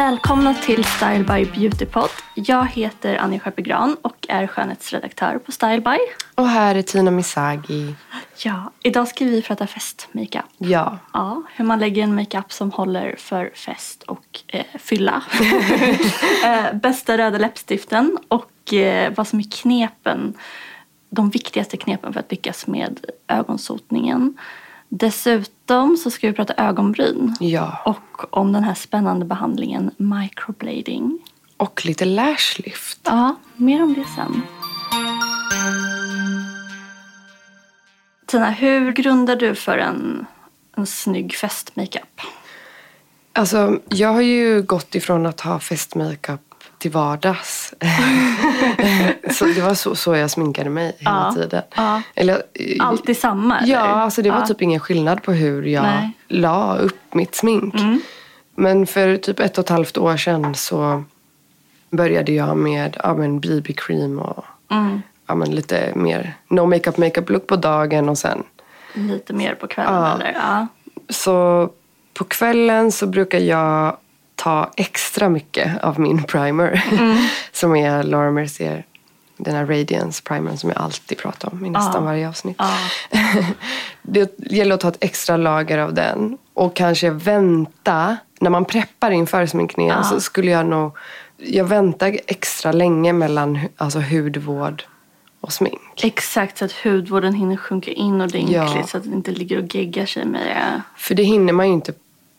Välkomna till Style by Beautypod. Jag heter Anja Sköpegran och är skönhetsredaktör på Style by. Och här är Tina Misagi. Ja, idag ska vi prata festmakeup. Ja. Ja, hur man lägger en makeup som håller för fest och eh, fylla. eh, bästa röda läppstiften och eh, vad som är knepen. De viktigaste knepen för att lyckas med ögonsotningen. Dessutom så ska vi prata ögonbryn. Ja. Och om den här spännande behandlingen microblading. Och lite lashlift. Ja, mer om det sen. Tina, hur grundar du för en, en snygg festmakeup? Alltså, jag har ju gått ifrån att ha festmakeup till vardags. så det var så, så jag sminkade mig hela Ja, tiden. ja. Eller, Alltid samma? eller? Ja, alltså det var Ja. typ ingen skillnad på hur jag Nej. Mm. la upp mitt smink. Men för typ ett och ett halvt år sedan så började jag med ja, men BB-cream och Mm. ja, men lite mer no makeup makeup look på dagen och sen Lite mer på kvällen Ja. eller? Ja. Så på kvällen så brukar jag ta extra mycket av min primer. som är Laura Mercier. Den här Radiance primern som jag alltid pratar om i nästan Ja. varje avsnitt. Ja. det gäller att ta ett extra lager av den. Och kanske vänta. När man preppar inför sminkningen Ja. så skulle jag nog... Jag väntar extra länge mellan alltså, hudvård och smink. Exakt, så att hudvården hinner sjunka in ordentligt Ja. så att det inte ligger och geggar sig med det. För det hinner man ju inte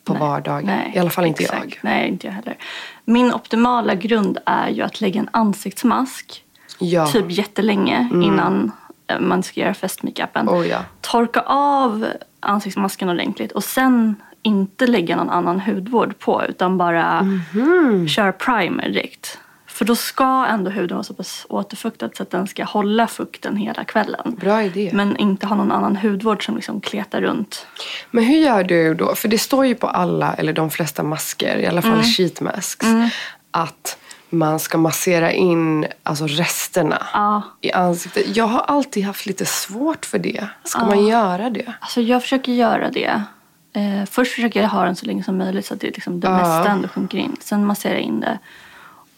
på vardagen. Nej, I alla fall inte exakt. jag. Nej, inte jag heller. Min optimala grund är ju att lägga en ansiktsmask Ja. typ jättelänge innan eh, man ska göra festmakeupen. Oh, ja. Torka av ansiktsmasken ordentligt och sen inte lägga någon annan hudvård på utan bara Mhm. köra primer direkt. För då ska ändå huden vara så pass återfuktad så att den ska hålla fukten hela kvällen. Bra idé. Men inte ha någon annan hudvård som liksom kletar runt. Men hur gör du då? För det står ju på alla, eller de flesta masker, i alla fall Mm. sheet masks, att man ska massera in alltså resterna Ja. i ansiktet. Jag har alltid haft lite svårt för det. Ska man göra det? Alltså jag försöker göra det. Eh, först försöker jag ha den så länge som möjligt så att det, liksom, det Ja. mesta ändå sjunker in. Sen masserar jag in det.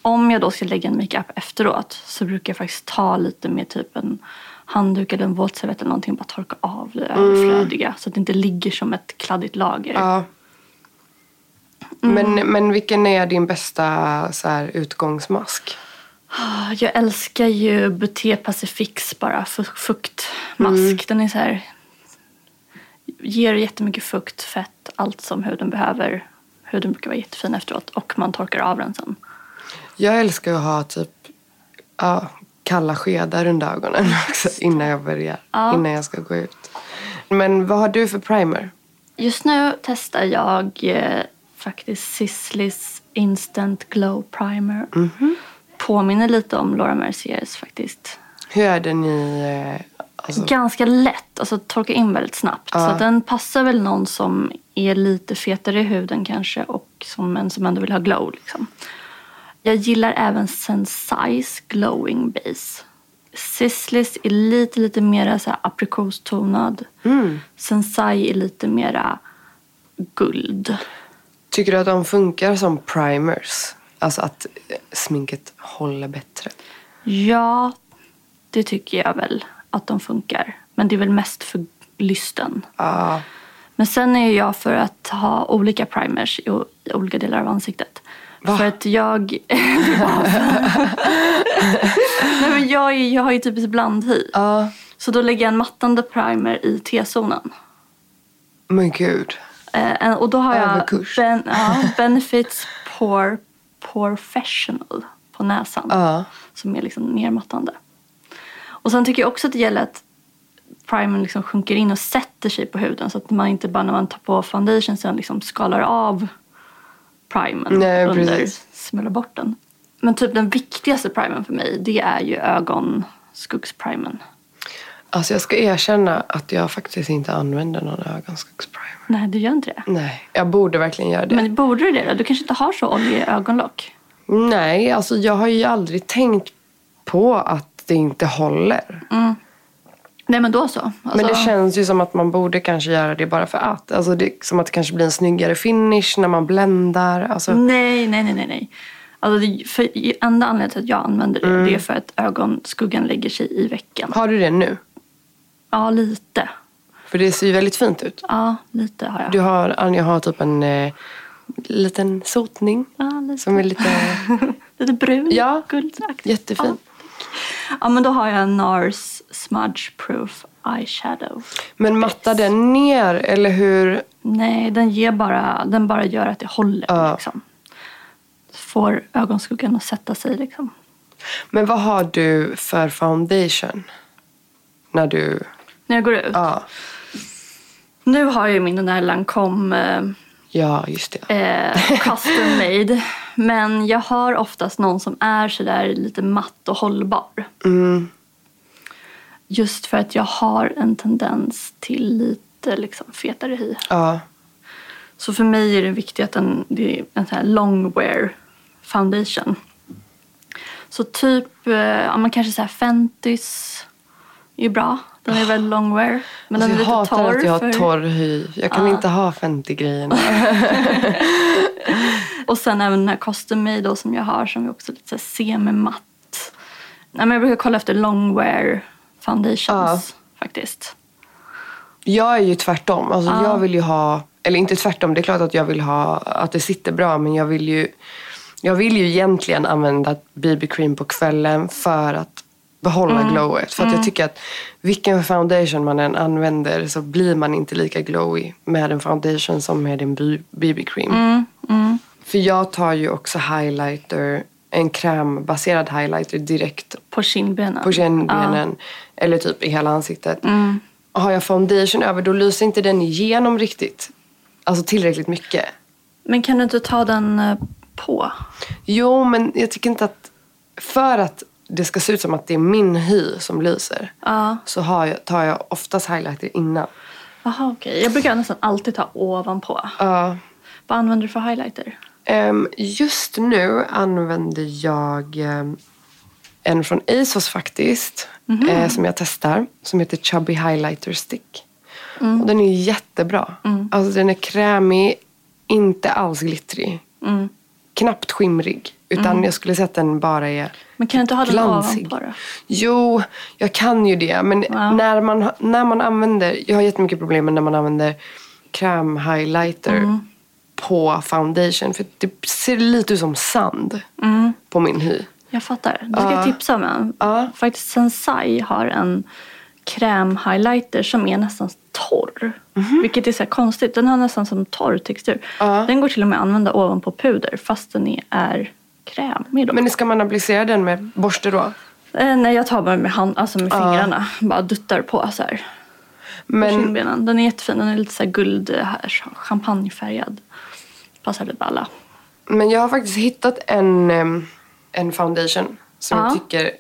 Om jag då ska lägga en makeup efteråt så brukar jag faktiskt ta lite med typ en handduk eller en våtservett eller någonting och bara torka av det överflödiga. Så att det inte ligger som ett kladdigt lager. Mm. Men, men vilken är din bästa så här, utgångsmask? Ah, Jag älskar ju Buté Pacifics bara fu- fuktmask. Den är så här ger jättemycket fukt, fett, allt som huden behöver. Huden brukar vara jättefin efteråt och man torkar av den sen. Jag älskar att ha typ ja, kalla skedar under ögonen också innan jag börjar. Ja. Innan jag ska gå ut. Men vad har du för primer? Just nu testar jag eh, faktiskt Sisslys Instant Glow Primer. Påminner lite om Laura Merciers faktiskt. Hur är den i... eh, Alltså, Ganska lätt, alltså torkar in väldigt snabbt. Ja. Så den passar väl någon som är lite fetare i huden kanske och som, en som ändå vill ha glow. Liksom. Jag gillar även Sensai's Glowing Base. Sisley's är lite, lite mer så här aprikostonad. Mm. Sensai är lite mera guld. Tycker du att de funkar som primers? Alltså att sminket håller bättre? Ja, det tycker jag väl att de funkar. Men det är väl mest för lysten. Ja. Men sen är jag för att ha olika primers i, olika delar av ansiktet. Va? För att jag... Nej, men jag, är, jag har ju typiskt blandhy. Ja. Så då lägger jag en mattande primer i T-zonen. Men gud. Eh, och då har jag ben, ja, Benefits Pore Professional på näsan. Ja. Som är liksom nermattande. Och sen tycker jag också att det gäller att primern liksom sjunker in och sätter sig på huden. Så att man inte bara när man tar på foundation sen liksom skalar av primern Nej, under, precis. smäller bort den. Men typ den viktigaste primern för mig det är ju ögonskuggsprimen. Alltså jag ska erkänna att jag faktiskt inte använder någon ögonskuggsprimer. Nej, du gör inte det. Nej, jag borde verkligen göra det. Men borde du det då? Du kanske inte har så oljiga ögonlock? Nej, alltså jag har ju aldrig tänkt på att det inte håller. Nej, men då så. Alltså, Men det känns ju som att man borde kanske göra det bara för att. Alltså det som att det kanske blir en snyggare finish när man bländar. Alltså, Nej, nej, nej, nej. nej. Alltså det, för enda anledningen till att jag använder det, Mm. det är för att ögonskuggan lägger sig i vecken. Har du det nu? Ja, lite. För det ser ju väldigt fint ut. Ja, lite har jag. Du har, Anja har typ en eh, liten sotning. Ja, lite. Som är lite lite brun. Ja, guldaktig. jättefin. Ja. ja, men då har jag en NARS Smudge Proof Eyeshadow. Men mattar den ner eller hur? Nej, den, ger bara, den bara gör att det håller. Ja. Liksom. Får ögonskuggan att sätta sig. Liksom. Men vad har du för foundation? När du... När jag går ut. Ja, Nu har jag ju min den Lancome eh, ja just det. eh, custom made. Men jag har oftast någon som är sådär lite matt och hållbar. Mm. Just för att jag har en tendens till lite liksom, fetare hy. Ja. Så för mig är det viktigt att den, det är en sån här long wear foundation. Så typ, eh, ja, man kanske säger Fentys är ju bra. Den är väldigt long wear. Men Alltså den är jag lite hatar torr. att jag har torr hy. Jag kan inte ha Fenty-grejerna. Och sen även den här custom made då, som jag har som är också lite så semi-matt. Nej, men jag brukar kolla efter long wear foundations Ja. faktiskt. Jag är ju tvärtom. Alltså Ja. Jag vill ju ha, eller inte tvärtom, det är klart att jag vill ha att det sitter bra men jag vill ju jag vill ju egentligen använda BB-cream på kvällen för att behålla Mm. glowet. För att jag tycker att vilken foundation man än använder så blir man inte lika glowy med en foundation som med en BB-cream. Mm, För jag tar ju också highlighter, en krämbaserad highlighter direkt På kindbenen. på kindbenen eller typ i hela ansiktet. Mm. Har jag foundation över då lyser inte den igenom riktigt. Alltså tillräckligt mycket. Men kan du inte ta den eh, på? Jo, men jag tycker inte att... För att det ska se ut som att det är min hy som lyser Ja. så har jag, tar jag oftast highlighter innan. Jaha, okej. Jag brukar nästan alltid ta ovanpå. Ja. Vad använder du för highlighter? Ehm, just nu använder jag ehm, en från ASOS faktiskt. eh, som jag testar. Som heter Chubby Highlighter Stick. Och den är jättebra. Alltså den är krämig, inte alls glittrig. Knappt skimrig. Utan jag skulle säga att den bara är Men kan du inte ha den glansig. ovanpå då? Jo, jag kan ju det. Men Ja. när, man, när man använder... Jag har jättemycket problem med när man använder krämhighlighter Mm. på foundation. För det ser lite ut som sand Mm. på min hy. Jag fattar. Det ska jag tipsa om en. Ja. Faktiskt Sensai har en krämhighlighter som är nästan torr. Vilket är så konstigt. Den har nästan som torr textur. Ja. Den går till och med att använda ovanpå puder fast den är, är krämig. Då. Men ska man applicera den med borste då? Eh, nej, jag tar bara med, hand, alltså med fingrarna. Bara duttar på så här. Men. Den är jättefin. Den är lite så guld, eh, här, champagnefärgad. Passar lite alla. Men jag har faktiskt hittat en, en foundation som Ja. jag tycker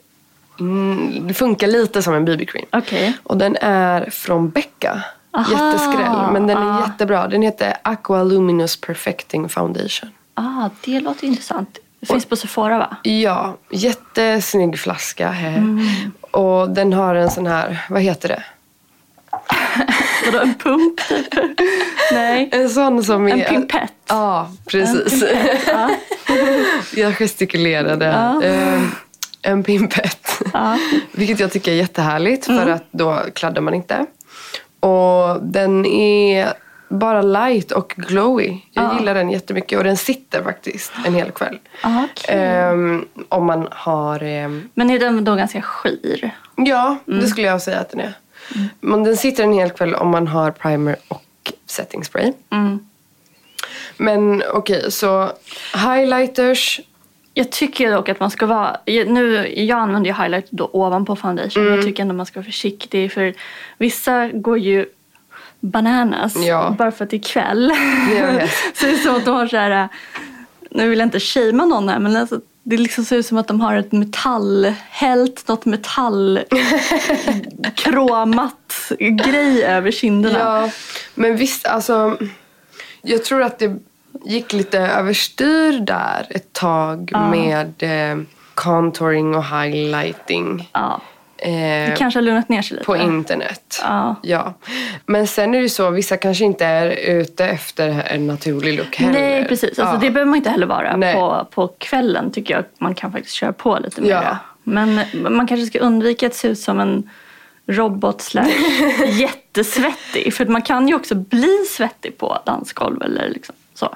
mm, funkar lite som en BB-cream. Okej. Och den är från Becka. Aha. Jätteskräll, men den är Ah. jättebra. Den heter Aqua Luminous Perfecting Foundation. Ah, det låter intressant. Det finns på Sephora va? Ja, jättesnygg flaska. Mm. Och den har en sån här, vad heter det? Vadå en pump? Nej. En sån som är... En pimpett. Ja, precis. Ja. Jag gestikulerade. Ja. Ehm, en pimpett. Ja. Vilket jag tycker är jättehärligt för Mm. att då kladdar man inte. Och den är bara light och glowy. Jag Ja. gillar den jättemycket och den sitter faktiskt en hel kväll. Ah, okej. Ehm, om man har... ehm, Men är den då ganska skir? ja, Mm. det skulle jag säga att den är. Men den sitter en hel kväll om man har primer och setting spray. Mm. Men okej, så highlighters. Jag tycker dock att man ska vara... Nu, jag använder ju highlight då ovanpå foundation. Mm. Jag tycker ändå man ska vara försiktig. För vissa går ju bananas Ja. bara för att det är kväll. Vet. så det är som att de har så här... Nu vill jag inte shamea någon här men alltså, det liksom ser ut som att de har ett metall... Hällt något metallkromat grej över kinderna. Ja, men visst, alltså. Jag tror att det gick lite överstyr där ett tag med eh, contouring och highlighting. Ja. Eh, Det kanske har lugnat ner sig lite. på internet. Ja. Ja. Men sen är det ju så, vissa kanske inte är ute efter en naturlig look heller. Nej, precis. Alltså, Ja. Det behöver man inte heller vara Nej. på, på kvällen tycker jag. Man kan faktiskt köra på lite mer. Ja. Men man kanske ska undvika att se ut som en robot slash jättesvettig. För man kan ju också bli svettig på dansgolv eller liksom så.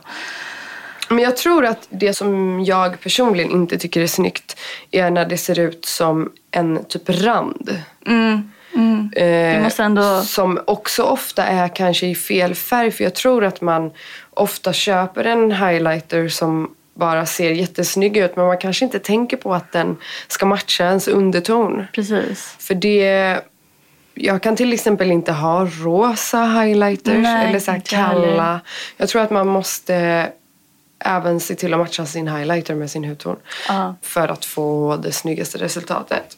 Men jag tror att det som jag personligen inte tycker är snyggt är när det ser ut som en typ rand. Mm. Mm. Eh, ändå- Som också ofta är kanske i fel färg. För jag tror att man ofta köper en highlighter som bara ser jättesnygg ut. Men man kanske inte tänker på att den ska matcha ens underton. Precis. För det... Jag kan till exempel inte ha rosa highlighters Nej, eller så kalla. Jag tror att man måste även se till att matcha sin highlighter med sin hudton. Ja. För att få det snyggaste resultatet.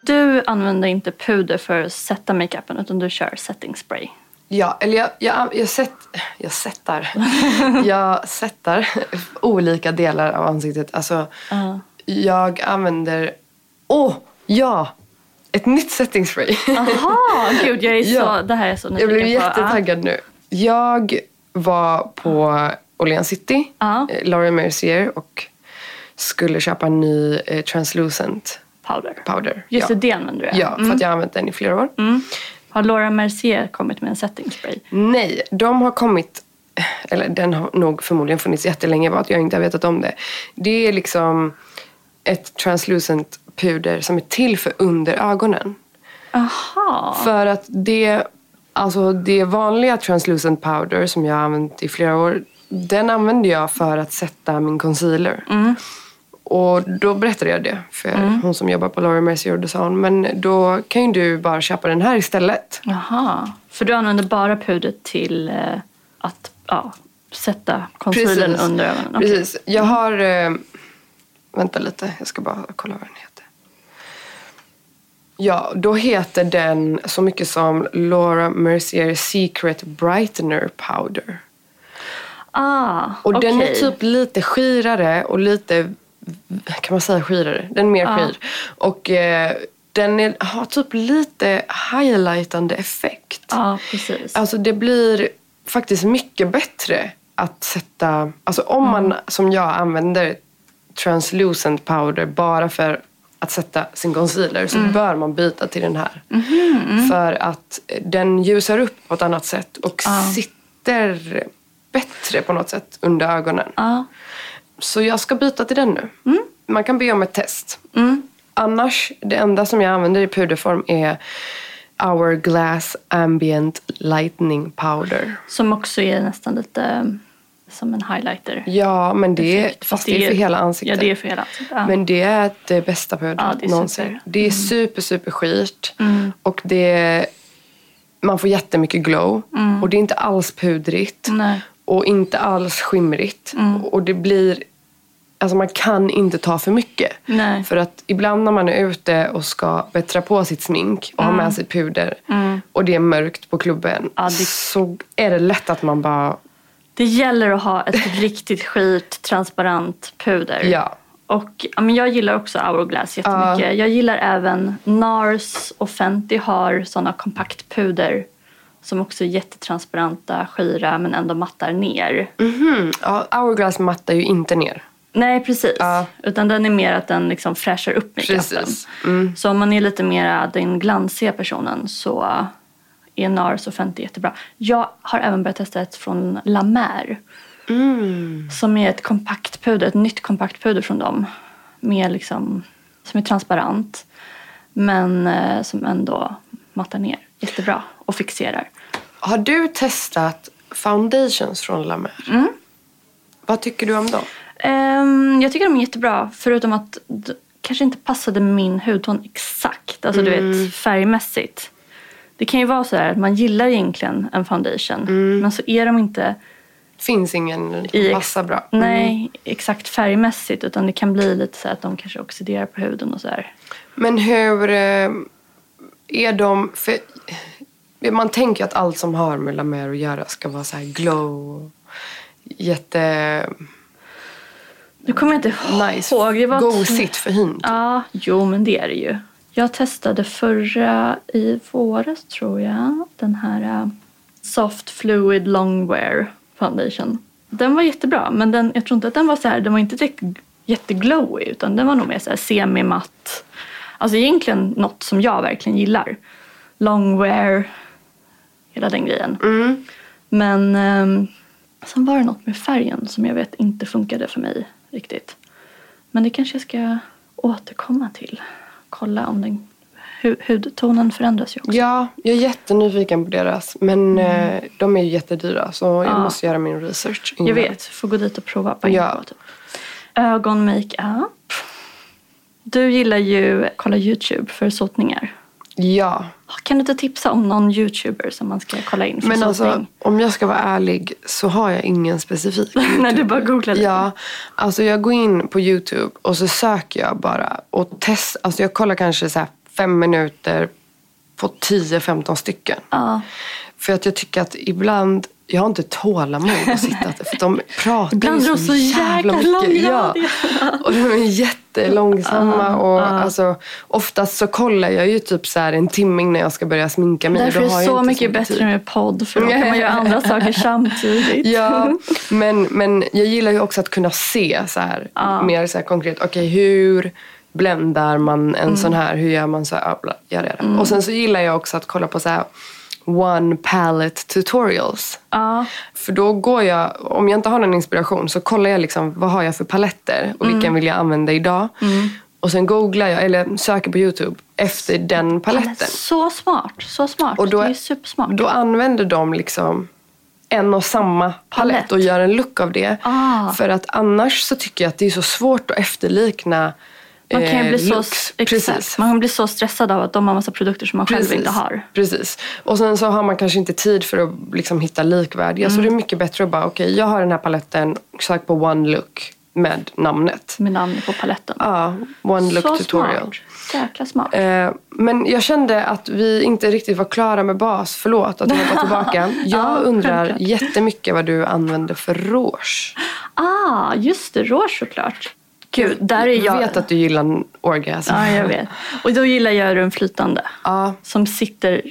Du använder inte puder för att sätta makeupen utan du kör setting spray. Ja, eller jag, jag, jag, sett, jag sättar. jag sättar olika delar av ansiktet. Alltså, Ja. jag använder... Åh, ja! Ett nytt setting spray. Aha, gud jag är så, Ja. det här är jag så jag nyfiken blev på. jättetaggad nu. Jag var på Orleans City, Ja. eh, Laura Mercier och skulle köpa en ny eh, translucent powder. powder. Just ja. det, det använder du Ja, för att jag har använt den i flera år. Mm. Har Laura Mercier kommit med en setting spray? Nej, de har kommit, eller den har nog förmodligen funnits jättelänge bara att jag inte har vetat om det. Det är liksom ett translucent puder som är till för under ögonen. Aha. För att det, alltså det vanliga translucent powder som jag har använt i flera år, den använder jag för att sätta min concealer. Och då berättade jag det för hon som jobbar på Laura Mercier och då sa hon, men då kan ju du bara köpa den här istället. Jaha. För du använder bara pudret till eh, att ja, sätta concealern Precis. under ögonen? Okej. Precis. Jag har... Eh, vänta lite, jag ska bara kolla vad den heter. Ja, då heter den så mycket som Laura Mercier Secret Brightener Powder. Ah, Och den är typ lite skirare och lite... Kan man säga skirare? Den är mer Ja. skir. Och eh, den är, har typ lite highlightande effekt. Ja, precis. Alltså det blir faktiskt mycket bättre att sätta... Alltså om man som jag använder translucent powder bara för att sätta sin concealer så bör man byta till den här. För att den ljusar upp på ett annat sätt och sitter bättre på något sätt under ögonen. Ja. Så jag ska byta till den nu. Man kan be om ett test. Mm. Annars, det enda som jag använder i puderform är Hourglass Ambient Lightning Powder. Som också är nästan lite som en highlighter. Ja, men det Effekt. fast det är för hela ansiktet. Ja, det är för hela ansiktet. Ja. Men det är det bästa pudret Ja, det någonsin. super. Mm. Det är super, super skirt. Och det man får jättemycket glow. Och det är inte alls pudrigt. Mm. Nej. Och inte alls skimrigt. Mm. Och det blir... Alltså man kan inte ta för mycket. Nej. För att ibland när man är ute och ska bättra på sitt smink och Mm. har med sig puder och det är mörkt på klubben Ja, det- så är det lätt att man bara... Det gäller att ha ett riktigt skit transparent puder. Ja. Och ja, men jag gillar också Hourglass jättemycket. Jag gillar även NARS och Fenty har sådana kompaktpuder som också är jättetransparenta, skira men ändå mattar ner. Mhm. Ja, Hourglass mattar ju inte ner. Nej, precis. Ja. Utan den är mer att den liksom fräschar upp makeupen. Mm. Så om man är lite mer den glansiga personen så är NARS och Fenty jättebra. Jag har även börjat testa ett från La Mer. Mm. Som är ett kompaktpuder, ett nytt kompaktpuder från dem. Med liksom, som är transparent. Men eh, som ändå mattar ner jättebra och fixerar. Har du testat foundations från La Mer? Mm. Vad tycker du om dem? Ehm, jag tycker de är jättebra. Förutom att det kanske inte passade min hudton exakt. Alltså du Mm. vet färgmässigt. Det kan ju vara så här att man gillar egentligen en foundation. Mm. Men så är de inte Finns ingen i passar bra? Mm. Nej, exakt färgmässigt. Utan det kan bli lite så här att de kanske oxiderar på huden och så här. Men hur eh, är de... För, man tänker att allt som har med La Mer att göra ska vara så här glow och jätte... Nu kommer jag inte Nice. ihåg. Det var Gosigt för hyn. Ja, jo men det är det ju. Jag testade förra i våras tror jag. Den här eh, Soft Fluid Longwear Foundation. Den var jättebra men den, jag tror inte att den var så här, den var inte direkt jätteglowy utan den var nog mer så här semi-matt. Alltså egentligen något som jag verkligen gillar. Longwear, hela den grejen. Mm. Men eh, sen var det något med färgen som jag vet inte funkade för mig riktigt. Men det kanske jag ska återkomma till. Kolla om den hu- hudtonen förändras ju också. Ja, jag är jättenyfiken på deras. Men eh, de är ju jättedyra så jag Mm. Ja. måste göra min research. innan. Jag vet, får gå dit och prova på Ja. typ. Ögonmakeup. Du gillar ju kolla Youtube för sotningar. Ja, Kan du inte tipsa om någon Youtuber som man ska kolla in för men alltså om jag ska vara ärlig så har jag ingen specifik. När du bara googlar lite. Ja, alltså jag går in på YouTube och så söker jag bara och testar. Alltså jag kollar kanske så fem minuter på 10-15 stycken. Ja. För att jag tycker att ibland, jag har inte tålamod att sitta för de pratar Ibland de så jäkla mycket. Ja. Och de är jättelångsamma. och alltså, oftast så kollar jag ju typ så här en timme innan jag ska börja sminka mig. Därför är det så mycket bättre tid. med podd för då kan man göra andra saker samtidigt. Ja, men, men jag gillar ju också att kunna se så här, mer så här konkret. Okej, hur bländar man en sån här? Hur gör man så här? Gör det. Och sen så gillar jag också att kolla på så här one palette tutorials. Ja. För då går jag, om jag inte har någon inspiration så kollar jag liksom vad har jag för paletter och vilken vill jag använda idag. Och sen googlar jag eller söker på YouTube efter den paletten. Så smart, så smart. Och då- det är supersmart. Då använder de liksom en och samma palett, Palett. och gör en look av det. Ah. För att annars så tycker jag att det är så svårt att efterlikna man kan ju eh, bli så, looks. exakt, Precis. man kan bli så stressad av att de har massa produkter som man själv Precis. inte har. Precis. Och sen så har man kanske inte tid för att liksom hitta likvärdiga. Mm. Så det är mycket bättre att bara, okej jag har den här paletten, sök på one look med namnet. Med namnet på paletten. Ja, one look så tutorial. smart. Jäkla smart. Eh, men jag kände att vi inte riktigt var klara med bas. Förlåt att jag var tillbaka. Jag Ja, undrar självklart. jättemycket vad du använder för rouge. Ah, just det. Rouge såklart. Gud, där är jag. Jag vet att du gillar orgasm. Ja, jag vet. Och då gillar jag den flytande. Ja, Som sitter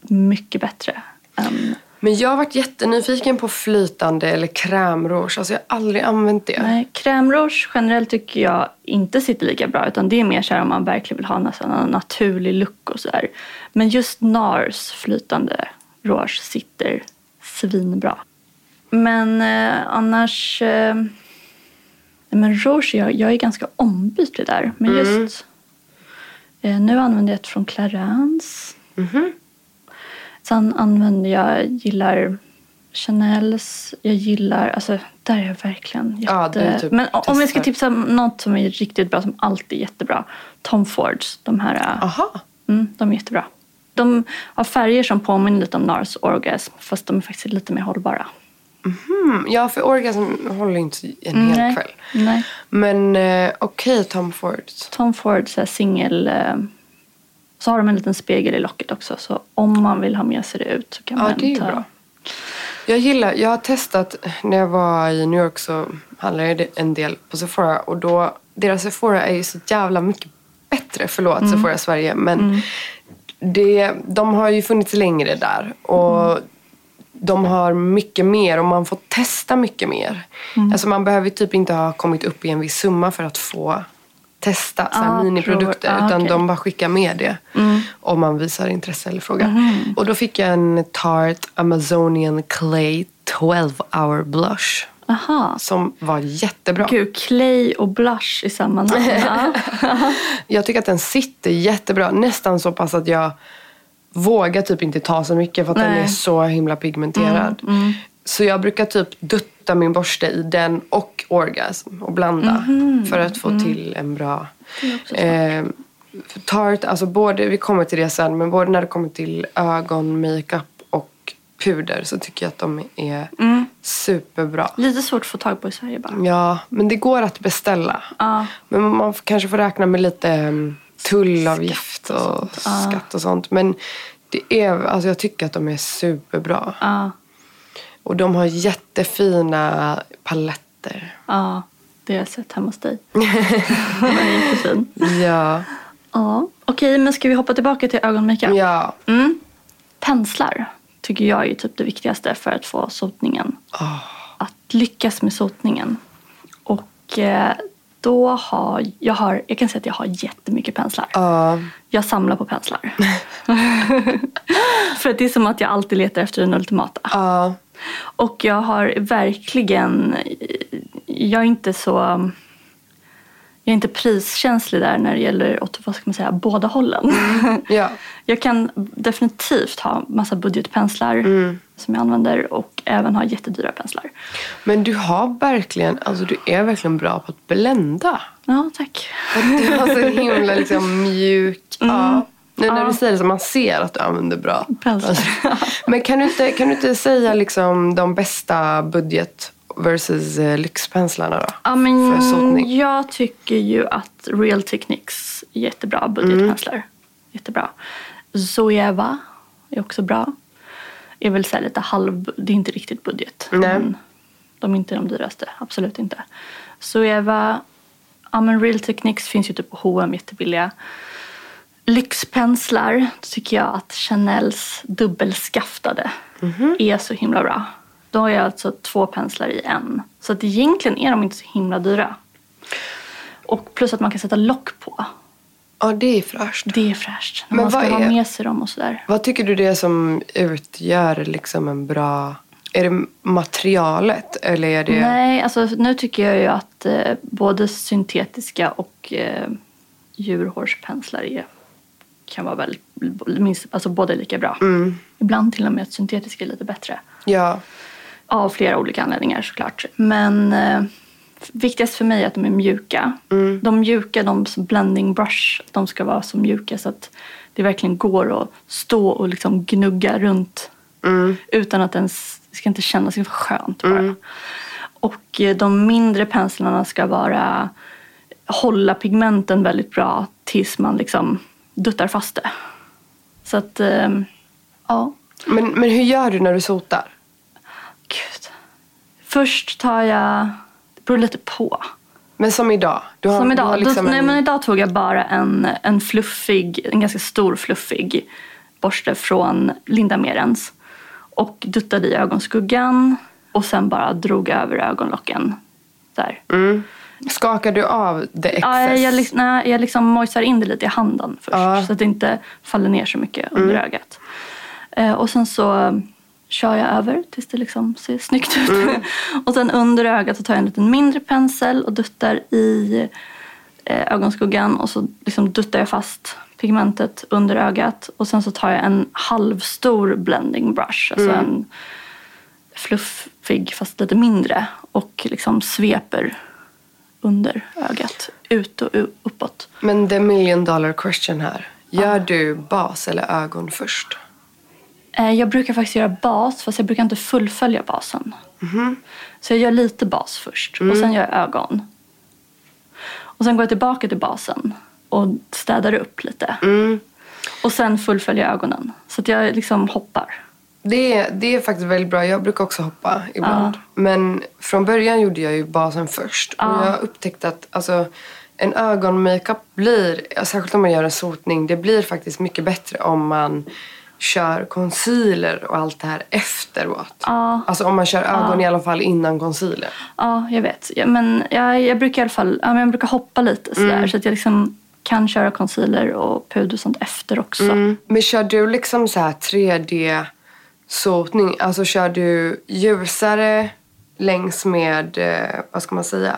mycket bättre. än... men jag har varit jättenyfiken på flytande eller krämrouge. Alltså jag har aldrig använt det. Nej, crème generellt tycker jag inte sitter lika bra. Utan det är mer så om man verkligen vill ha nästan en naturlig look och sådär. Men just NARS flytande rouge sitter svinbra. Men eh, annars... Eh, men rouge, jag, jag är ganska ombytlig där. Men just... Eh, nu använder jag ett från Clarins. Sen använder jag, gillar Chanels. Jag gillar, alltså där är jag verkligen jätte... Ja, typ Men om jag ska tipsa om något som är riktigt bra, som alltid är jättebra. Tom Fords, de här, äh, Aha. mm, de är jättebra. De har färger som påminner lite om NARS Orgasm, fast de är faktiskt lite mer hållbara. Mm, ja, för orgasm håller inte en hel Nej. kväll. Nej. Men eh, okej, Tom Ford. Tom Ford så här singel... Eh, så har de en liten spegel i locket också. Så om man vill ha med sig det ut så kan Ja, man det är ta... bra. Jag gillar, jag har testat, när jag var i New York så handlade jag en del på Sephora och då deras Sephora är ju så jävla mycket bättre. Förlåt Sephora Sverige. Men det, de har ju funnits längre där. Och de har mycket mer och man får testa mycket mer. Alltså man behöver typ inte ha kommit upp i en viss summa för att få testa så Ah, miniprodukter. Ah, utan okej. de bara skickar med det om man visar intresse eller frågar. Och då fick jag en Tarte Amazonian Clay 12 hour blush. Aha. Som var jättebra. Gud, clay och blush i samma namn. Ja. Jag tycker att den sitter jättebra. Nästan så pass att jag vågar typ inte ta så mycket för att den Nej. är så himla pigmenterad. Så jag brukar typ dutta min borste i den och orgasm och blanda för att få till en bra... Eh, för Tarte, alltså både, vi kommer till det sen, men både när det kommer till ögon, makeup och puder så tycker jag att de är superbra. Lite svårt att få tag på i Sverige bara. Ja, men det går att beställa. Ja. Men man kanske får räkna med lite um, tullavgift och skatt och sånt. Men det är, alltså jag tycker att de är superbra. Ja. Och de har jättefina paletter. Ja. Det har jag sett hemma hos dig. Jättefin. Ja. Ja. Okej, men ska vi hoppa tillbaka till ögonmakeup? Ja. Mm. Penslar tycker jag är typ det viktigaste för att få sotningen. Att lyckas med sotningen. Och eh, då har jag, har, jag kan säga att jag har jättemycket penslar. Ja. Jag samlar på penslar. för det är som att jag alltid letar efter den ultimata. Ja. Och jag har verkligen... Jag är inte så... Jag är inte priskänslig där när det gäller åt vad ska man säga, båda hållen. Ja. Jag kan definitivt ha massa budgetpenslar som jag använder och även ha jättedyra penslar. Men du har verkligen, alltså du är verkligen bra på att blända. Ja, tack. Du har så himla liksom mjuk... Ja. Nu när Ja. du säger det så man ser att du använder bra Penslar. Men kan du inte, kan du inte säga liksom de bästa budget versus eh, lyxpenslarna då? Ja, men För sotning. jag tycker ju att Real Techniques är jättebra budgetpenslar. Jättebra. Zoeva är också bra. Är väl så lite halv... Det är inte riktigt budget. Nej. Men de är inte de dyraste. Absolut inte. Zoeva... Ja, men Real Techniques finns ju typ på H&M jättebilliga. Lyxpenslar tycker jag att Chanels dubbelskaftade är så himla bra. Då har jag alltså två penslar i en. Så att egentligen är de inte så himla dyra. Och plus att man kan sätta lock på. Ja, det är fräscht. Det är fräscht. När Men man ska ha är- med sig dem och sådär. Vad tycker du det är som utgör liksom en bra... Är det materialet eller är det... Nej, alltså nu tycker jag ju att eh, både syntetiska och eh, djurhårspenslar är, kan vara väldigt, minst, alltså båda lika bra. Ibland till och med att syntetiska är lite bättre. Ja. Av flera olika anledningar såklart. Men eh, viktigast för mig är att de är mjuka. De mjuka, de som blending brush, de ska vara så mjuka så att det verkligen går att stå och liksom gnugga runt. Utan att ens, det ska inte kännas, det ska vara skönt bara. Och eh, de mindre penslarna ska vara, hålla pigmenten väldigt bra tills man liksom duttar fast det. Så att, eh, ja. Men, men hur gör du när du sotar? Först tar jag... Det beror lite på. Men som idag? Du har, Som Du idag. har liksom då, nej, en... men idag tog jag bara en, en fluffig, en ganska stor fluffig borste från Linda Merens. Och duttade i ögonskuggan. Och sen bara drog över ögonlocken. Där. Skakar du av the excess? Ja, jag, jag, nej, jag liksom mojsar in det lite i handen först. Ja. Så att det inte faller ner så mycket under ögat. Eh, och sen så kör jag över tills det liksom ser snyggt ut. och sen under ögat så tar jag en liten mindre pensel och duttar i eh, ögonskuggan. Och så liksom duttar jag fast pigmentet under ögat. Och sen så tar jag en halvstor blending brush. Alltså en fluffig fast lite mindre. Och liksom sveper under ögat. Ut och uppåt. Men the million dollar question här. Gör du bas eller ögon först? Eh, Jag brukar faktiskt göra bas, fast jag brukar inte fullfölja basen. Så jag gör lite bas först och sen gör jag ögon. Och sen går jag tillbaka till basen och städar upp lite. Och sen fullföljer jag ögonen. Så att jag liksom hoppar. Det är, det är faktiskt väldigt bra. Jag brukar också hoppa ibland. Men från början gjorde jag ju basen först. Och jag upptäckte att alltså, en ögonmakeup blir, särskilt om man gör en sotning, det blir faktiskt mycket bättre om man kör concealer och allt det här efteråt. Ja. Alltså om man kör ögon i alla fall innan concealer. Ja, jag vet. Ja, men jag, jag brukar i alla fall ja, men jag brukar hoppa lite sådär. Mm. Så att jag liksom kan köra concealer och puder och sånt efter också. Mm. Men kör du liksom så här 3D-sotning? Alltså kör du ljusare längs med, eh, vad ska man säga?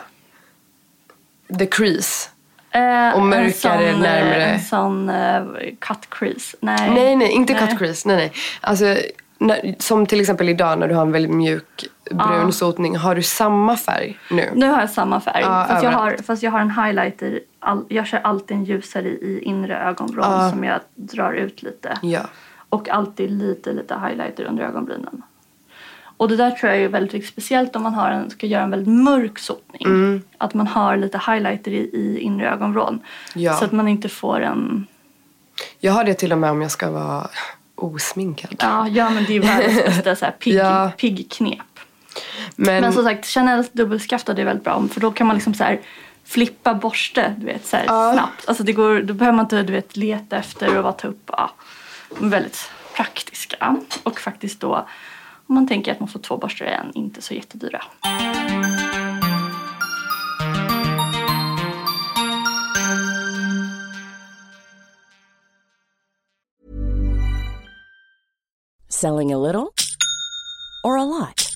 The crease. Eh, Och mörkare en sån, eh, närmare. En sån eh, cut crease. Nej, Nej, nej, inte Nej. cut crease. Nej, nej. Alltså, när, som till exempel idag när du har en väldigt mjuk brun sotning. Har du samma färg nu? Nu har jag samma färg. Ja, fast, jag har, fast jag har en highlighter. All, jag kör alltid en ljusare i inre ögonvrån som jag drar ut lite. Ja. Och alltid lite, lite highlighter under ögonbrynen. Och det där tror jag är väldigt. Speciellt om man har en, ska göra en väldigt mörk sotning. Mm. Att man har lite highlighter i, i inre ögonvrån. Ja. Så att man inte får en... Jag har det till och med om jag ska vara osminkad. Ja, ja men det är världens bästa så här, pigg, Ja. pigg-knep. Men, Men som sagt, Chanels dubbelskaftad är väldigt bra. För då kan man liksom så här flippa borste du vet, så här snabbt. Alltså det går, då behöver man inte du vet, leta efter och bara ta upp. Ja, väldigt praktiska. Och faktiskt då, om man tänker att man får två borstar i en, inte så jättedyra. Selling a little or a lot?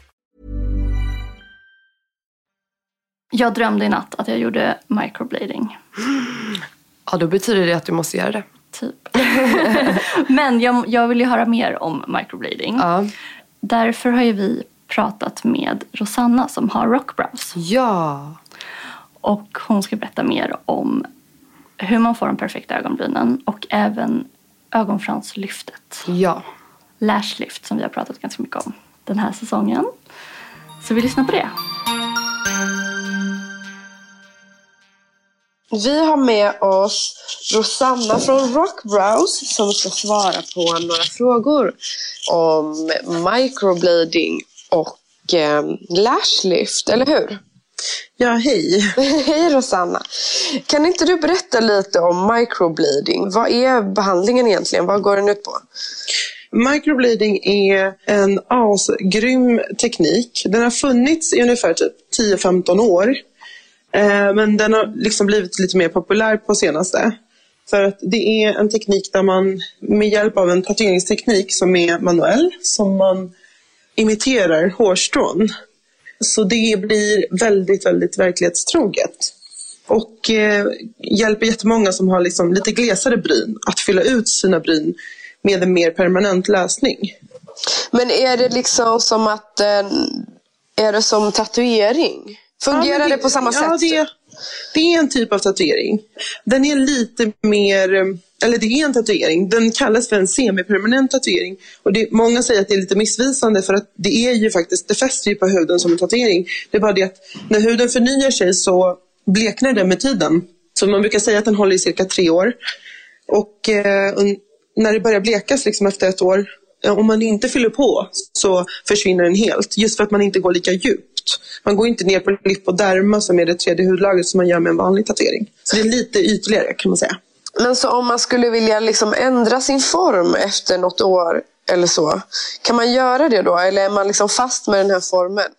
Jag drömde i natt att jag gjorde microblading. ja, då betyder det att du måste göra det. Typ. Men jag, jag vill ju höra mer om microblading. Ja. Därför har ju vi pratat med Rosanna som har Rockbrows. Ja. Och hon ska berätta mer om hur man får de perfekta ögonbrynen och även ögonfranslyftet. Ja. Lashlift som vi har pratat ganska mycket om den här säsongen. Så vi lyssnar på det. Vi har med oss Rosanna från Rockbrows som ska svara på några frågor om microblading och eh, lashlift, eller hur? Ja, hej. Hej Rosanna! Kan inte du berätta lite om microblading? Vad är behandlingen egentligen? Vad går den ut på? Microblading är en asgrym teknik. Den har funnits i ungefär typ 10-15 år. Eh, Men den har liksom blivit lite mer populär på senaste. För att det är en teknik där man med hjälp av en tatueringsteknik som är manuell, som man imiterar hårstrån. Så det blir väldigt, väldigt verklighetstroget. Och eh, hjälper jättemånga som har liksom lite glesare bryn att fylla ut sina bryn med en mer permanent lösning. Men är det liksom som att... eh, Är det som tatuering? Fungerar Ja, men det, på samma ja, sätt? Det, det är en typ av tatuering. Den är lite mer eh, eller det är en tatuering. Den kallas för en semipermanent tatuering. Och det, många säger att det är lite missvisande för att det är ju faktiskt, det fäster ju på huden som en tatuering. Det är bara det att när huden förnyar sig så bleknar den med tiden. Så man brukar säga att den håller i cirka tre år. Och eh, när det börjar blekas liksom efter ett år, om man inte fyller på så försvinner den helt. Just för att man inte går lika djupt. Man går inte ner på lipoderma som är det tredje hudlagret som man gör med en vanlig tatuering. Så det är lite ytligare kan man säga. Men så om man skulle vilja liksom ändra sin form efter något år eller så, kan man göra det då? Eller är man liksom fast med den här formen?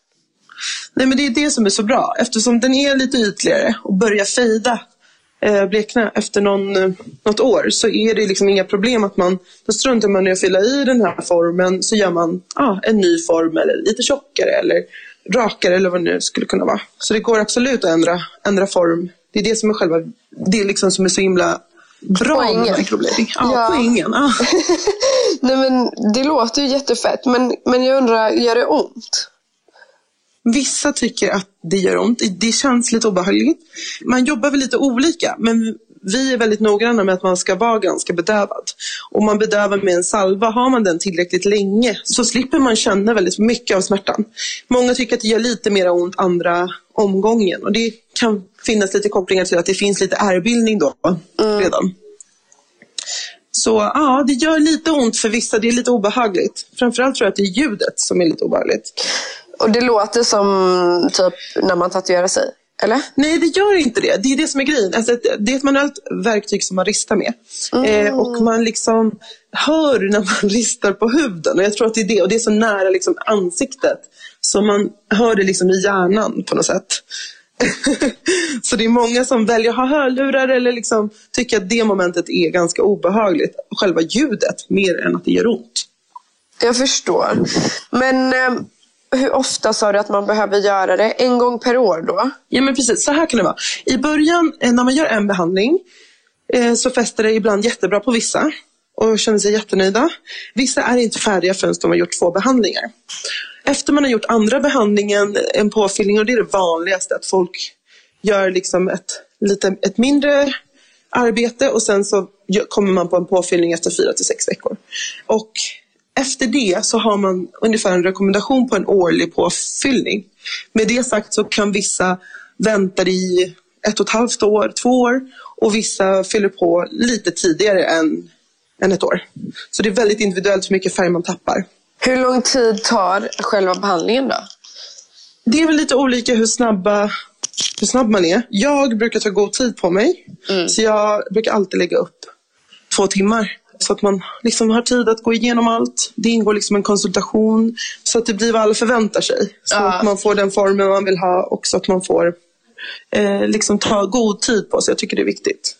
Nej, men det är det som är så bra. Eftersom den är lite ytligare och börjar fejda, eh, blekna efter någon, eh, något år så är det liksom inga problem att man, då struntar man i att fylla i den här formen så gör man ah, en ny form eller lite tjockare eller rakare eller vad det nu skulle kunna vara. Så det går absolut att ändra, ändra form. Det är det som är själva, det är liksom som är så himla bra Poängen. med microblading. Ja, Ja. poängen. Ja. Nej men det låter ju jättefett. Men, men jag undrar, gör det ont? Vissa tycker att det gör ont. Det känns lite obehagligt. Man jobbar väl lite olika, men vi är väldigt noggranna med att man ska vara ganska bedövad. Om man bedövar med en salva, har man den tillräckligt länge så slipper man känna väldigt mycket av smärtan. Många tycker att det gör lite mer ont andra omgången och det kan finnas lite kopplingar till att det finns lite ärrbildning då redan. Så ja, det gör lite ont för vissa, det är lite obehagligt. Framförallt tror jag att det är ljudet som är lite obehagligt. Och det låter som typ när man tatuerar sig? Eller? Nej, det gör inte det. Det är det som är grejen. Alltså, det är ett manuellt verktyg som man ristar med. Eh, och man liksom hör när man ristar på huden. Och jag tror att det är det. Och det är så nära liksom, ansiktet. Så man hör det liksom i hjärnan på något sätt. så det är många som väljer att ha hörlurar eller liksom tycker att det momentet är ganska obehagligt. Själva ljudet, mer än att det gör ont. Jag förstår. Men eh, hur ofta sa du att man behöver göra det? En gång per år då? Ja men precis, så här kan det vara. I början eh, när man gör en behandling eh, så fäster det ibland jättebra på vissa och känner sig jättenöjda. Vissa är inte färdiga förrän de har gjort två behandlingar. Efter man har gjort andra behandlingen, en påfyllning, och det är det vanligaste att folk gör liksom ett, lite, ett mindre arbete och sen så kommer man på en påfyllning efter fyra till sex veckor. Och efter det så har man ungefär en rekommendation på en årlig påfyllning. Med det sagt så kan vissa vänta i ett och ett halvt år, två år och vissa fyller på lite tidigare än, än ett år. Så det är väldigt individuellt hur mycket färg man tappar. Hur lång tid tar själva behandlingen då? Det är väl lite olika hur snabba hur snabb man är. Jag brukar ta god tid på mig. Så jag brukar alltid lägga upp två timmar. Så att man liksom har tid att gå igenom allt. Det ingår liksom en konsultation. Så att det blir vad alla förväntar sig. Så Ja. att man får den formen man vill ha och så att man får eh, liksom ta god tid på sig. Jag tycker det är viktigt.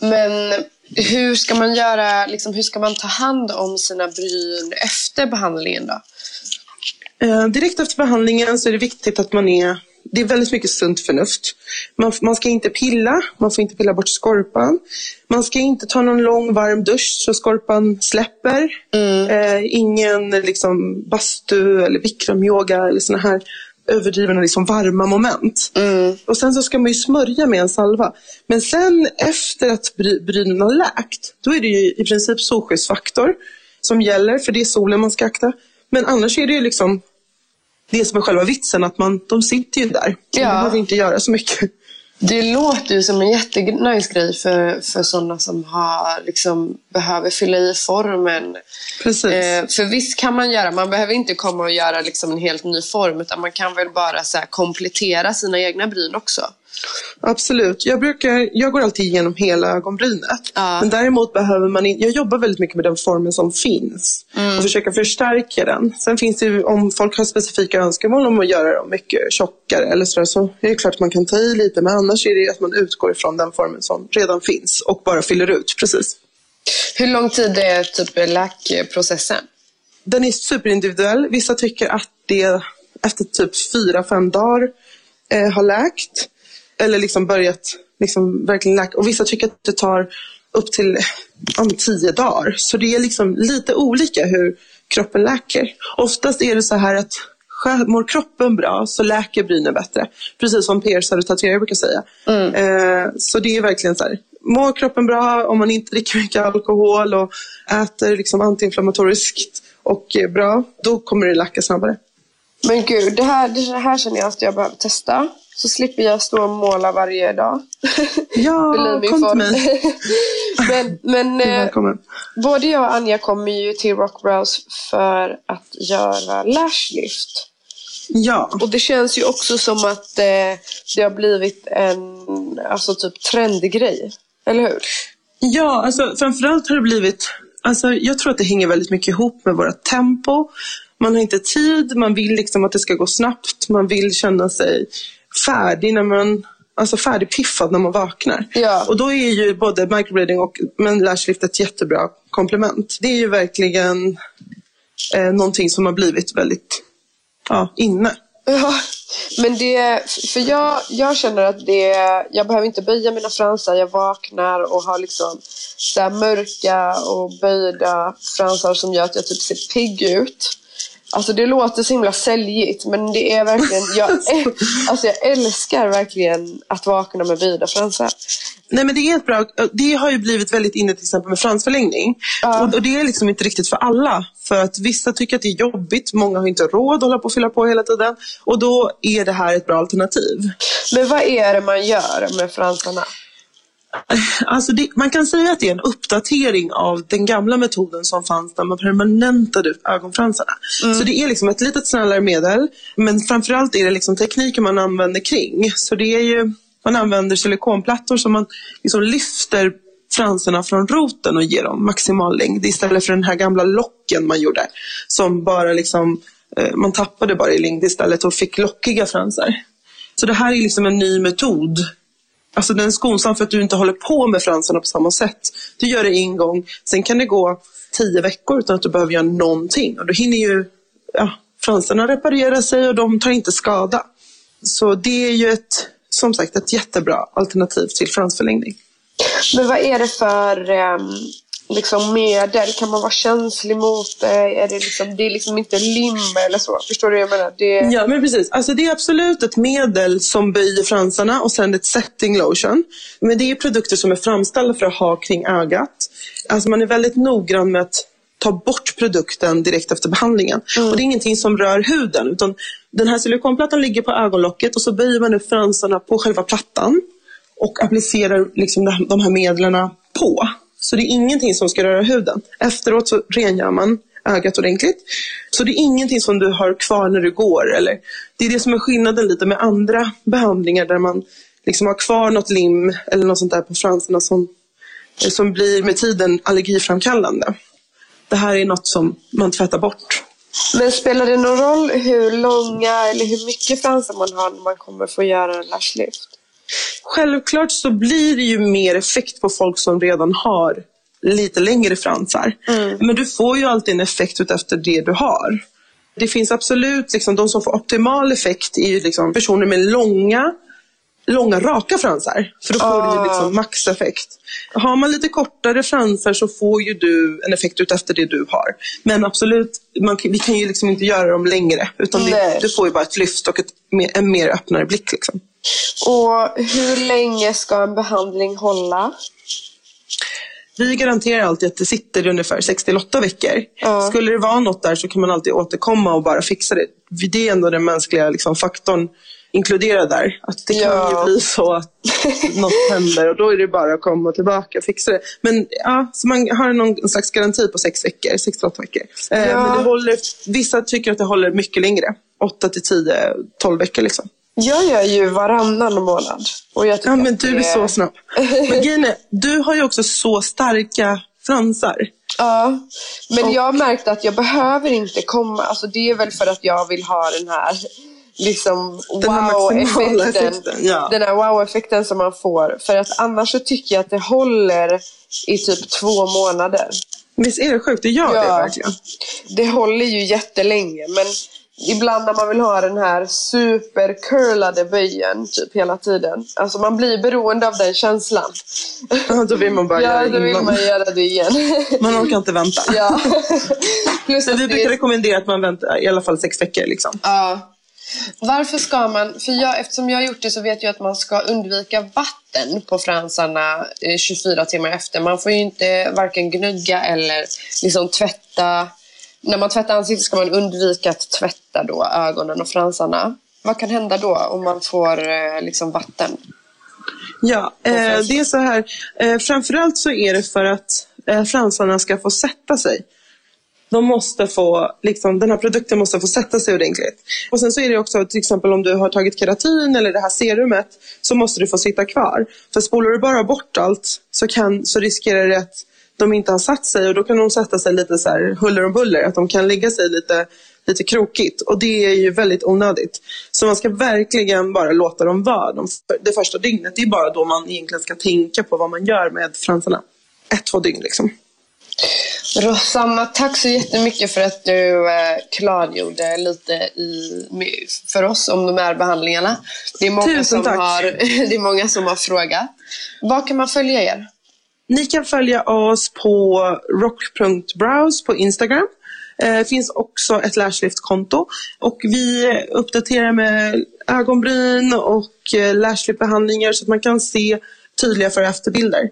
Men hur ska man göra, liksom, hur ska man ta hand om sina bryn efter behandlingen då? Eh, direkt efter behandlingen så är det viktigt att man är det är väldigt mycket sunt förnuft. Man, man ska inte pilla, man får inte pilla bort skorpan. Man ska inte ta någon lång varm dusch så skorpan släpper. Eh, ingen liksom, bastu eller bikramyoga eller såna här överdrivna liksom, varma moment. Och sen så ska man ju smörja med en salva. Men sen efter att bry, brynen har läkt, då är det ju i princip solskyddsfaktor som gäller, för det är solen man ska akta. Men annars är det ju liksom det som är själva vitsen, att man, de sitter ju där. Man Ja. behöver inte göra så mycket. Det låter ju som en jättenice grej för, för sådana som har, liksom, behöver fylla i formen. Precis. Eh, för visst kan man göra, man behöver inte komma och göra liksom en helt ny form utan man kan väl bara så komplettera sina egna bryn också. Absolut. Jag, brukar, jag går alltid igenom hela ögonbrynet. Ja. Men däremot behöver man in, Jag jobbar väldigt mycket med den formen som finns. Mm. Och försöka förstärka den. Sen finns det ju, om folk har specifika önskemål om att göra dem mycket tjockare eller så, där, så är det klart att man kan ta i lite. Men annars är det att man utgår ifrån den formen som redan finns och bara fyller ut. Precis. Hur lång tid är typ läkprocessen? Den är superindividuell. Vissa tycker att det efter typ fyra, fem dagar eh, har läkt. Eller liksom börjat liksom verkligen läka. Och vissa tycker att det tar upp till om tio dagar. Så det är liksom lite olika hur kroppen läker. Oftast är det så här att mår kroppen bra så läker brynen bättre. Precis som piercare och tatuerare brukar säga. Eh, så det är verkligen så här. mår kroppen bra, om man inte dricker mycket alkohol och äter liksom antiinflammatoriskt och bra, då kommer det lacka snabbare. Men gud, det här, det här känner jag att jag behöver testa. Så slipper jag stå och måla varje dag. Ja, kom till mig. men men eh, både jag och Anja kommer ju till Rockbrows för att göra lashlift. Ja. Och det känns ju också som att eh, det har blivit en alltså typ trendig grej. Eller hur? Ja, alltså framförallt har det blivit, alltså jag tror att det hänger väldigt mycket ihop med våra tempo. Man har inte tid, man vill liksom att det ska gå snabbt, man vill känna sig färdig när man, alltså färdigpiffad när man vaknar. Ja. Och då är ju både microblading och men lashlift ett jättebra komplement. Det är ju verkligen eh, någonting som har blivit väldigt ja, inne. Ja, men det, för jag, jag känner att det, jag behöver inte böja mina fransar. Jag vaknar och har liksom så här mörka och böjda fransar som gör att jag typ ser pigg ut. Alltså det låter så himla säljigt men det är verkligen, jag, alltså jag älskar verkligen att vakna med böjda fransar. Nej men det är ett bra, det har ju blivit väldigt inne till exempel med fransförlängning. Och, och det är liksom inte riktigt för alla. För att vissa tycker att det är jobbigt, många har inte råd att hålla på och fylla på hela tiden. Och då är det här ett bra alternativ. Men vad är det man gör med fransarna? Alltså det, man kan säga att det är en uppdatering av den gamla metoden som fanns när man permanentade ögonfransarna. Så det är liksom ett litet snällare medel, men framförallt är det liksom tekniken man använder kring. Så det är ju, man använder silikonplattor som man liksom lyfter fransarna från roten och ger dem maximal längd istället för den här gamla locken man gjorde. Som bara liksom, eh, man tappade bara i längd istället och fick lockiga fransar. Så det här är liksom en ny metod Alltså den är skonsam för att du inte håller på med fransarna på samma sätt. Du gör det en gång, sen kan det gå tio veckor utan att du behöver göra någonting. Och då hinner ju ja, fransarna reparera sig och de tar inte skada. Så det är ju ett, som sagt ett jättebra alternativ till fransförlängning. Men vad är det för um liksom medel? Kan man vara känslig mot det? Är det, liksom, det är liksom inte lim eller så? Förstår du vad jag menar? Det... Ja, men precis. Alltså det är absolut ett medel som böjer fransarna och sen ett setting lotion. Men det är produkter som är framställda för att ha kring ögat. Alltså man är väldigt noggrann med att ta bort produkten direkt efter behandlingen. Och det är ingenting som rör huden. Utan den här silikonplattan ligger på ögonlocket och så böjer man upp fransarna på själva plattan och applicerar liksom de här medlen på. Så det är ingenting som ska röra huden. Efteråt så rengör man ögat ordentligt. Så det är ingenting som du har kvar när du går. Eller, det är det som är skillnaden lite med andra behandlingar där man liksom har kvar något lim eller något sånt där på fransarna som, som blir med tiden allergiframkallande. Det här är något som man tvättar bort. Men spelar det någon roll hur långa eller hur mycket fransar man har när man kommer få göra en lashlift? Självklart så blir det ju mer effekt på folk som redan har lite längre fransar. Men du får ju alltid en effekt utefter det du har. Det finns absolut, liksom, de som får optimal effekt är ju liksom personer med långa, långa raka fransar. För då får du ju liksom maxeffekt. Har man lite kortare fransar så får ju du en effekt utefter det du har. Men absolut, man, vi kan ju liksom inte göra dem längre. Utan det, du får ju bara ett lyft och ett, mer- en mer öppnare blick. Liksom. Och hur länge ska en behandling hålla? Vi garanterar alltid att det sitter i ungefär 6 till 8 veckor. Ja. Skulle det vara något där så kan man alltid återkomma och bara fixa det. Det är ändå den mänskliga liksom, faktorn inkluderad där. Att det kan Ja. ju bli så att något händer och då är det bara att komma tillbaka och fixa det. Men ja, så man har någon slags garanti på 6 veckor, 6 till 8 veckor. Eh, Ja. Men det håller, vissa tycker att det håller mycket längre. 8 till 10, 12 veckor liksom. Jag gör ju varannan månad. Och jag Ja, men du det är så snabb. Men är, du har ju också så starka fransar. Ja, men jag har märkt att jag behöver inte komma. Alltså det är väl för att jag vill ha den här liksom wow-effekten. effekten, ja. Den här wow-effekten som man får. För att annars så tycker jag att det håller i typ två månader. Visst är det sjukt? Det gör det verkligen. Det håller ju jättelänge men ibland när man vill ha den här supercurlade böjen typ hela tiden. Alltså man blir beroende av den känslan. Ja, då vill man bara ja, göra då vill innan. man göra det igen. Man orkar inte vänta. ja. Plus vi det brukar är- rekommendera att man väntar i alla fall sex veckor. Liksom. Ja. Varför ska man, för jag, eftersom jag har gjort det så vet jag att man ska undvika vatten på fransarna eh, 24 timmar efter. Man får ju inte varken gnugga eller liksom tvätta. När man tvättar ansiktet ska man undvika att tvätta då ögonen och fransarna. Vad kan hända då om man får eh, liksom vatten? Ja, eh, det är så här. Eh, framförallt så är det för att eh, fransarna ska få sätta sig. De måste få, liksom, den här produkten måste få sätta sig ordentligt. Och sen så är det också till exempel om du har tagit keratin eller det här serumet så måste du få sitta kvar. För spolar du bara bort allt så, kan, så riskerar det att de inte har satt sig och då kan de sätta sig lite så här huller om buller. Att de kan lägga sig lite, lite krokigt och det är ju väldigt onödigt. Så man ska verkligen bara låta dem vara de, det första dygnet. Det är bara då man egentligen ska tänka på vad man gör med fransarna. Ett, två dygn liksom. Rosanna, tack så jättemycket för att du eh, klargjorde lite i, för oss om de här behandlingarna. Det är, många Tusen som tack. har, det är många som har frågat. Var kan man följa er? Ni kan följa oss på rock.browse på Instagram. Det finns också ett lashlift-konto. Och vi uppdaterar med ögonbryn och eh, lashlift-behandlingar så att man kan se tydliga före och efterbilder.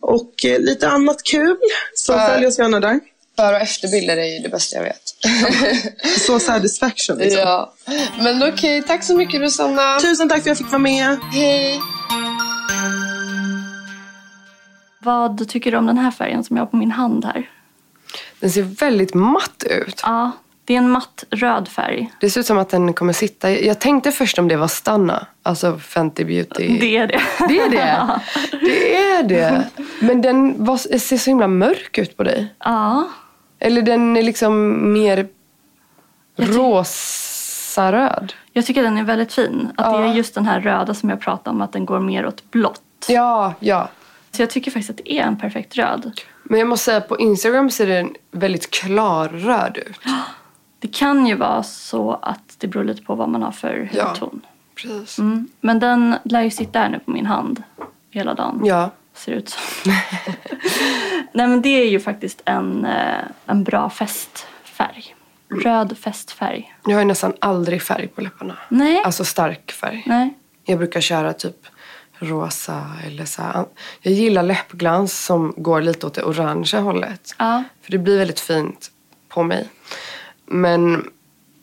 Och eh, lite annat kul, så För- följ oss gärna där. Före och efterbilder är ju det bästa jag vet. Så satisfaction liksom. ja. Men okej, tack så mycket Rosanna. Tusen tack för att jag fick vara med. Hej. Vad tycker du om den här färgen som jag har på min hand här? Den ser väldigt matt ut. Ja, det är en matt röd färg. Det ser ut som att den kommer sitta... Jag tänkte först om det var Stanna, alltså Fenty Beauty. Det är det. Det är det. Det är det. Men den var, ser så himla mörk ut på dig. Ja, Eller den är liksom mer rosaröd. jag tycker den är väldigt fin. Att det Ja. är just den här röda som jag pratade om, att den går mer åt blått. Ja, ja. Så jag tycker faktiskt att det är en perfekt röd. Men jag måste säga på Instagram ser den väldigt klarröd ut. Det kan ju vara så att det beror lite på vad man har för Ja. hudton. Precis. Mm. Men den lär ju sitta här nu på min hand hela dagen. Ja. Ser ut som. Nej men det är ju faktiskt en, eh, en bra festfärg. Röd festfärg. Jag har ju nästan aldrig färg på läpparna. Nej. Alltså stark färg. Nej. Jag brukar köra typ rosa eller så här. Jag gillar läppglans som går lite åt det orangea hållet. Ja. För det blir väldigt fint på mig. Men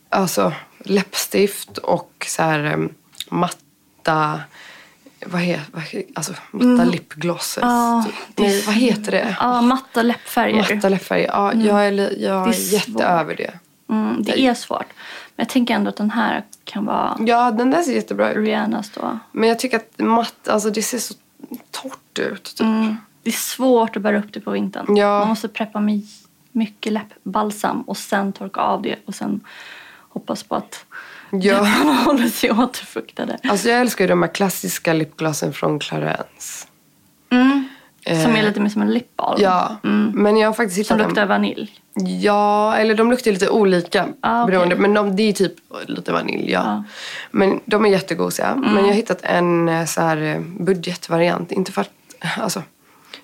alltså läppstift och så här matta... Vad heter vad, he- alltså, matta lipglosses. Mm. Det är Nej, vad heter det? Ja, matta läppfärger. Matta läppfärger. Ja, jag är, jag Det är är jätteöver det. Mm, det är svårt. Men jag tänker ändå att den här kan vara Ja, den där ser jättebra ut. Rihannas då. Men jag tycker att matt, alltså det ser så torrt ut. Typ. Mm. Det är svårt att bära upp det på vintern. Ja. Man måste preppa med mycket läppbalsam och sen torka av det och sen hoppas på att Ja. läpparna håller sig återfuktade. Alltså jag älskar ju de här klassiska lipglossen från Clarence. Mm. Som Eh, är lite mer som en lip balm. Ja, Mm. men jag har faktiskt hittat Som luktar vanilj. Ja, eller de luktar lite olika. Ah, okej. beroende, men de, det är typ lite vanilj, ja. Ja. Men de är jättegosiga. Mm. Men jag har hittat en eh, så här eh, budgetvariant. Inte för att, alltså,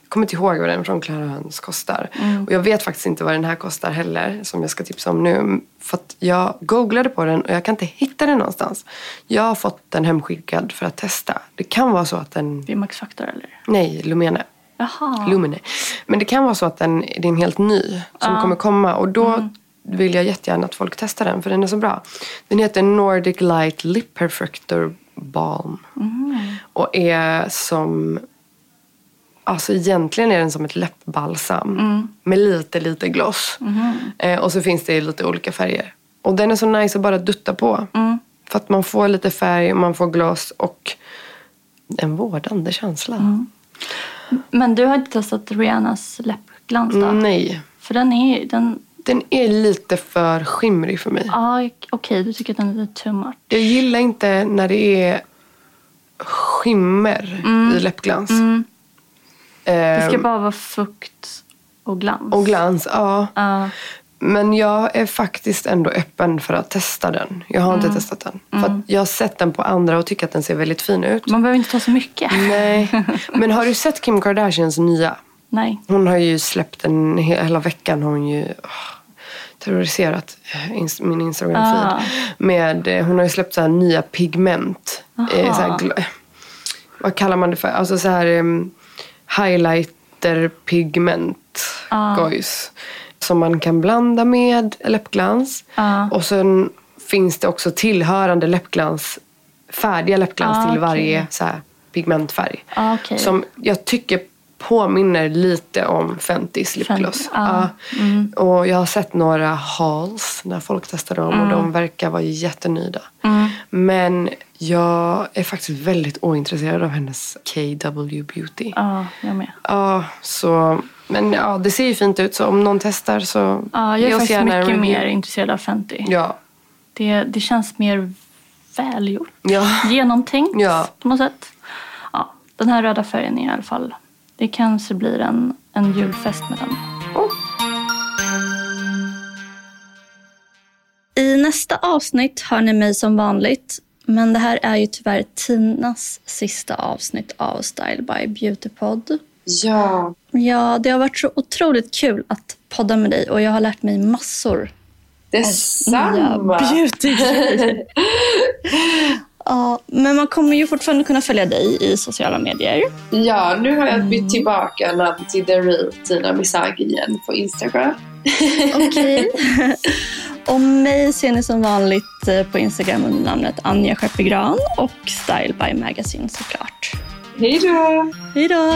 jag kommer inte ihåg vad den från Clarence kostar. Mm. Och jag vet faktiskt inte vad den här kostar heller, som jag ska tipsa om nu. För att jag googlade på den och jag kan inte hitta den någonstans. Jag har fått den hemskickad för att testa. Det kan vara så att den... Det är Max Factor eller? Nej, Lumene. Jaha. Lumine. Men det kan vara så att den, det är en helt ny som Ja. Mm. kommer komma. Och då vill jag jättegärna att folk testar den för den är så bra. Den heter Nordic Light Lip Perfector Balm. Mm. Och är som... Alltså egentligen är den som ett läppbalsam. Mm. Med lite, lite gloss. Eh, och så finns det i lite olika färger. Och den är så nice att bara dutta på. Mm. För att man får lite färg, man får gloss och en vårdande känsla. Mm. Men du har inte testat Rihannas läppglans då? Nej. För den är den... Den är lite för skimrig för mig. Ja, okej. du tycker att den är lite too much. Jag gillar inte när det är skimmer i läppglans. Mm. Det ska Ehm, bara vara fukt och glans. Och glans, ja. Ja. Men jag är faktiskt ändå öppen för att testa den. Jag har Mm. inte testat den. För att jag har sett den på andra och tycker att den ser väldigt fin ut. Man behöver inte ta så mycket. Nej. Men har du sett Kim Kardashians nya? Nej. Hon har ju släppt den he- hela veckan. Hon ju, åh. terroriserat eh, min Instagram-feed. Ah. Med, eh, hon har ju släppt så här nya pigment. Eh, så här, vad kallar man det för? Alltså så här um, highlighter pigment gojs. Som man kan blanda med läppglans. Och sen finns det också tillhörande läppglans, färdiga läppglans Ah, till okej. varje så här, pigmentfärg. Ah, okej. Som jag tycker påminner lite om Fentys lipgloss. Ja. Och jag har sett några hauls när folk testar dem och Mm. de verkar vara jättenöjda. Men jag är faktiskt väldigt ointresserad av hennes KW Beauty. Ja, jag med. Ja, så... Men ja, det ser ju fint ut så om någon testar så Ja, jag är faktiskt mycket review. mer intresserad av Fenty. Ja. Det, det känns mer välgjort. Ja. Genomtänkt Ja. på något sätt. Ja, den här röda färgen är i alla fall... Det kanske blir en, en julfest med den. I nästa avsnitt hör ni mig som vanligt. Men det här är ju tyvärr Tinas sista avsnitt av Style by Beautypod. Ja. Ja, det har varit så otroligt kul att podda med dig och jag har lärt mig massor Detsamma. beautygrejer. ja, men man kommer ju fortfarande kunna följa dig i sociala medier. Ja, nu har jag bytt tillbaka namn till The Real Tina Misagi igen på Instagram. Okej. och mig ser ni som vanligt eh, på Instagram under namnet Anja Skeppegran och Style by Magazine såklart. Hej då! Hej då!